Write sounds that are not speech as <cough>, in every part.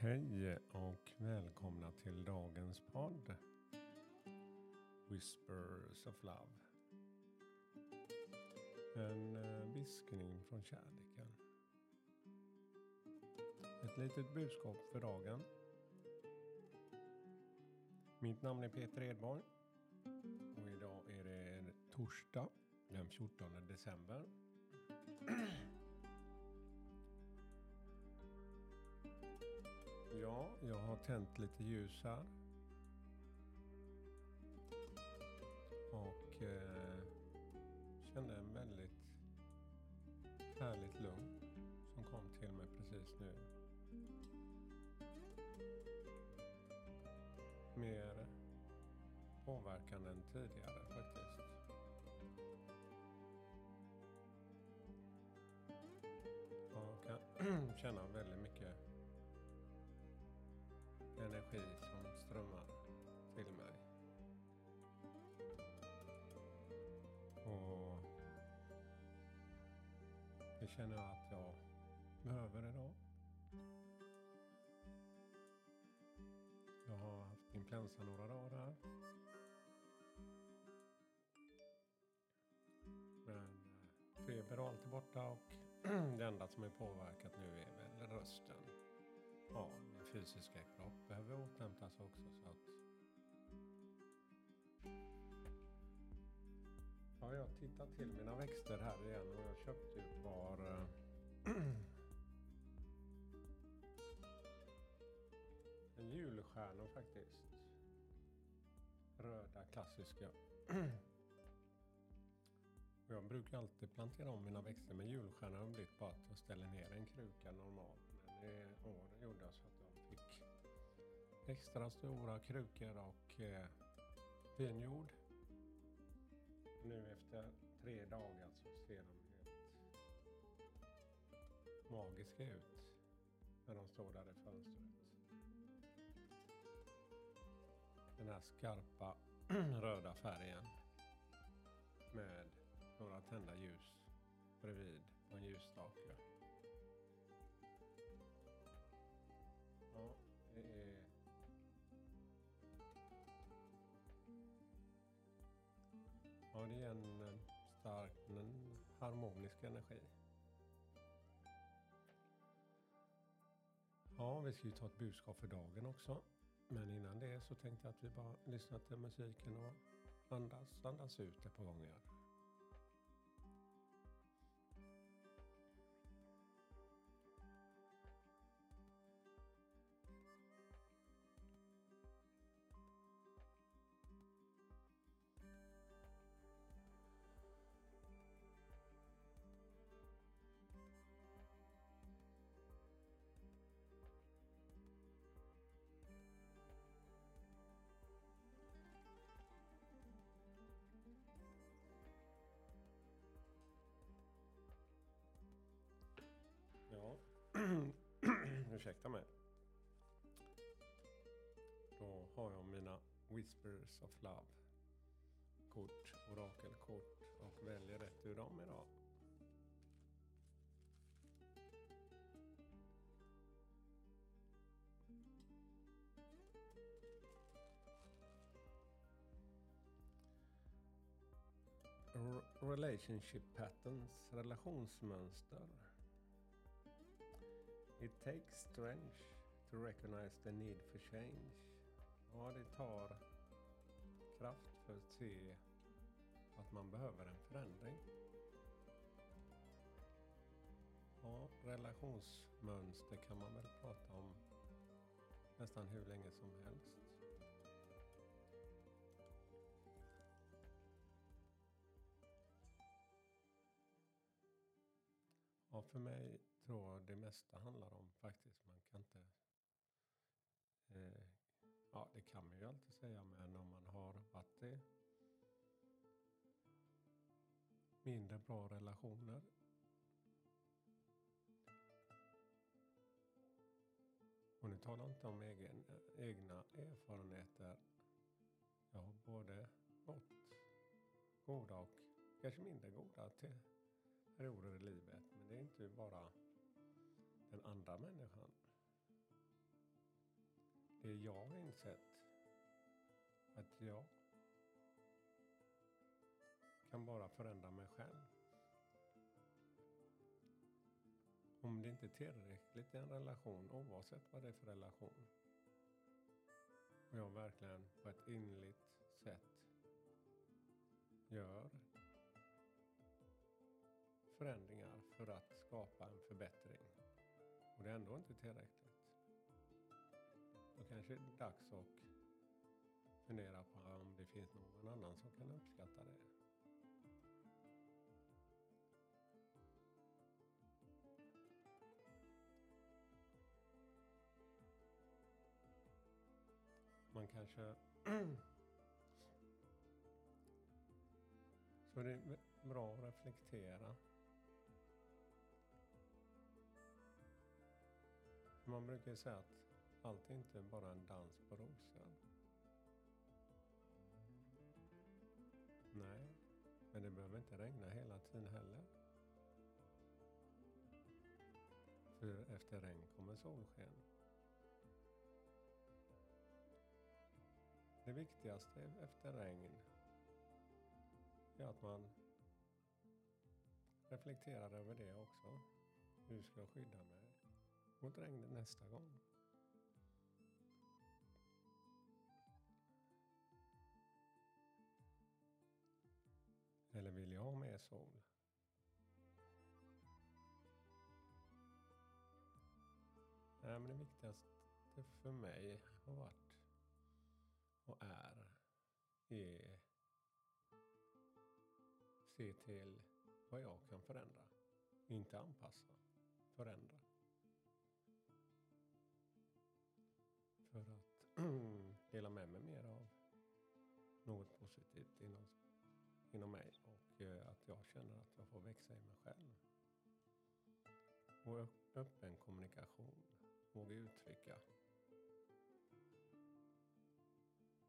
Hej och välkomna till dagens podd Whispers of Love. En eh, viskning från kärleken. Ett litet budskap för dagen. Mitt namn är Peter Edborg och idag är det torsdag den 14 december. Jag har tänt lite ljus här. Och eh, kände en väldigt härligt lugn som kom till mig precis nu. Mer påverkande än tidigare faktiskt. Jag kan <clears throat> känna väldigt mycket energi som strömmar till mig. Och det känner jag att jag behöver idag. Jag har haft influensa några dagar här. Men eh, feber och allt är borta och <clears throat> det enda som är påverkat nu är väl rösten. Ja, fysiska kropp behöver återhämtas också. Så att... Ja, jag tittar till mina växter här igen och jag köpte ju ett par <clears throat> äh, julstjärnor faktiskt. Röda klassiska. <clears throat> jag brukar alltid plantera om mina växter med julstjärnor har blivit bara att jag ställer ner en kruka normalt det år gjorde så att de extra stora krukor och eh, finjord. Nu efter tre dagar så ser de helt magiska ut när de står där i fönstret. Den här skarpa <clears throat> röda färgen med några tända ljus bredvid och en ljusstake. Ja, det är en eh, stark, en harmonisk energi. Ja, vi ska ju ta ett budskap för dagen också. Men innan det så tänkte jag att vi bara lyssnar till musiken och andas, andas ut ett par gånger. Ursäkta mig. Då har jag mina Whispers of Love kort, orakelkort och väljer rätt ur dem idag. Relationship patterns, relationsmönster. It takes strength to recognize the need for change. Ja, det tar kraft för att se att man behöver en förändring. Ja, relationsmönster kan man väl prata om nästan hur länge som helst. Ja, för mig tror jag det mesta handlar om faktiskt. Man kan inte... Eh, ja, det kan man ju alltid säga, men om man har varit i mindre bra relationer Och nu talar jag inte om egen, egna erfarenheter. Jag har både fått goda och kanske mindre goda till perioder i livet. Men det är inte bara den andra människan. det jag har insett att jag kan bara förändra mig själv. Om det inte är tillräckligt i en relation, oavsett vad det är för relation, och jag verkligen på ett inligt sätt gör förändringar för att skapa en förbättring och det är ändå inte tillräckligt. Då kanske det är dags att fundera på om det finns någon annan som kan uppskatta det. Man kanske... <clears throat> Så det är bra att reflektera. Man brukar säga att allt är inte bara en dans på rosor. Nej, men det behöver inte regna hela tiden heller. För efter regn kommer solsken. Det viktigaste efter regn är att man reflekterar över det också. Hur ska jag skydda mig mot regnet nästa gång? Eller vill jag ha mer sol? Nej, men det viktigaste för mig har varit och är, är se till vad jag kan förändra. Inte anpassa, förändra. Dela med mig mer av något positivt inom, inom mig och eh, att jag känner att jag får växa i mig själv. Och öppen kommunikation, våga uttrycka.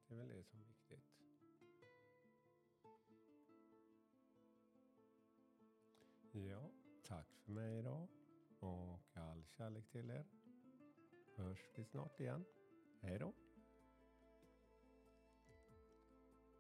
Det är väl det som är viktigt. Ja, tack för mig idag och all kärlek till er. Hörs vi snart igen. Hej då!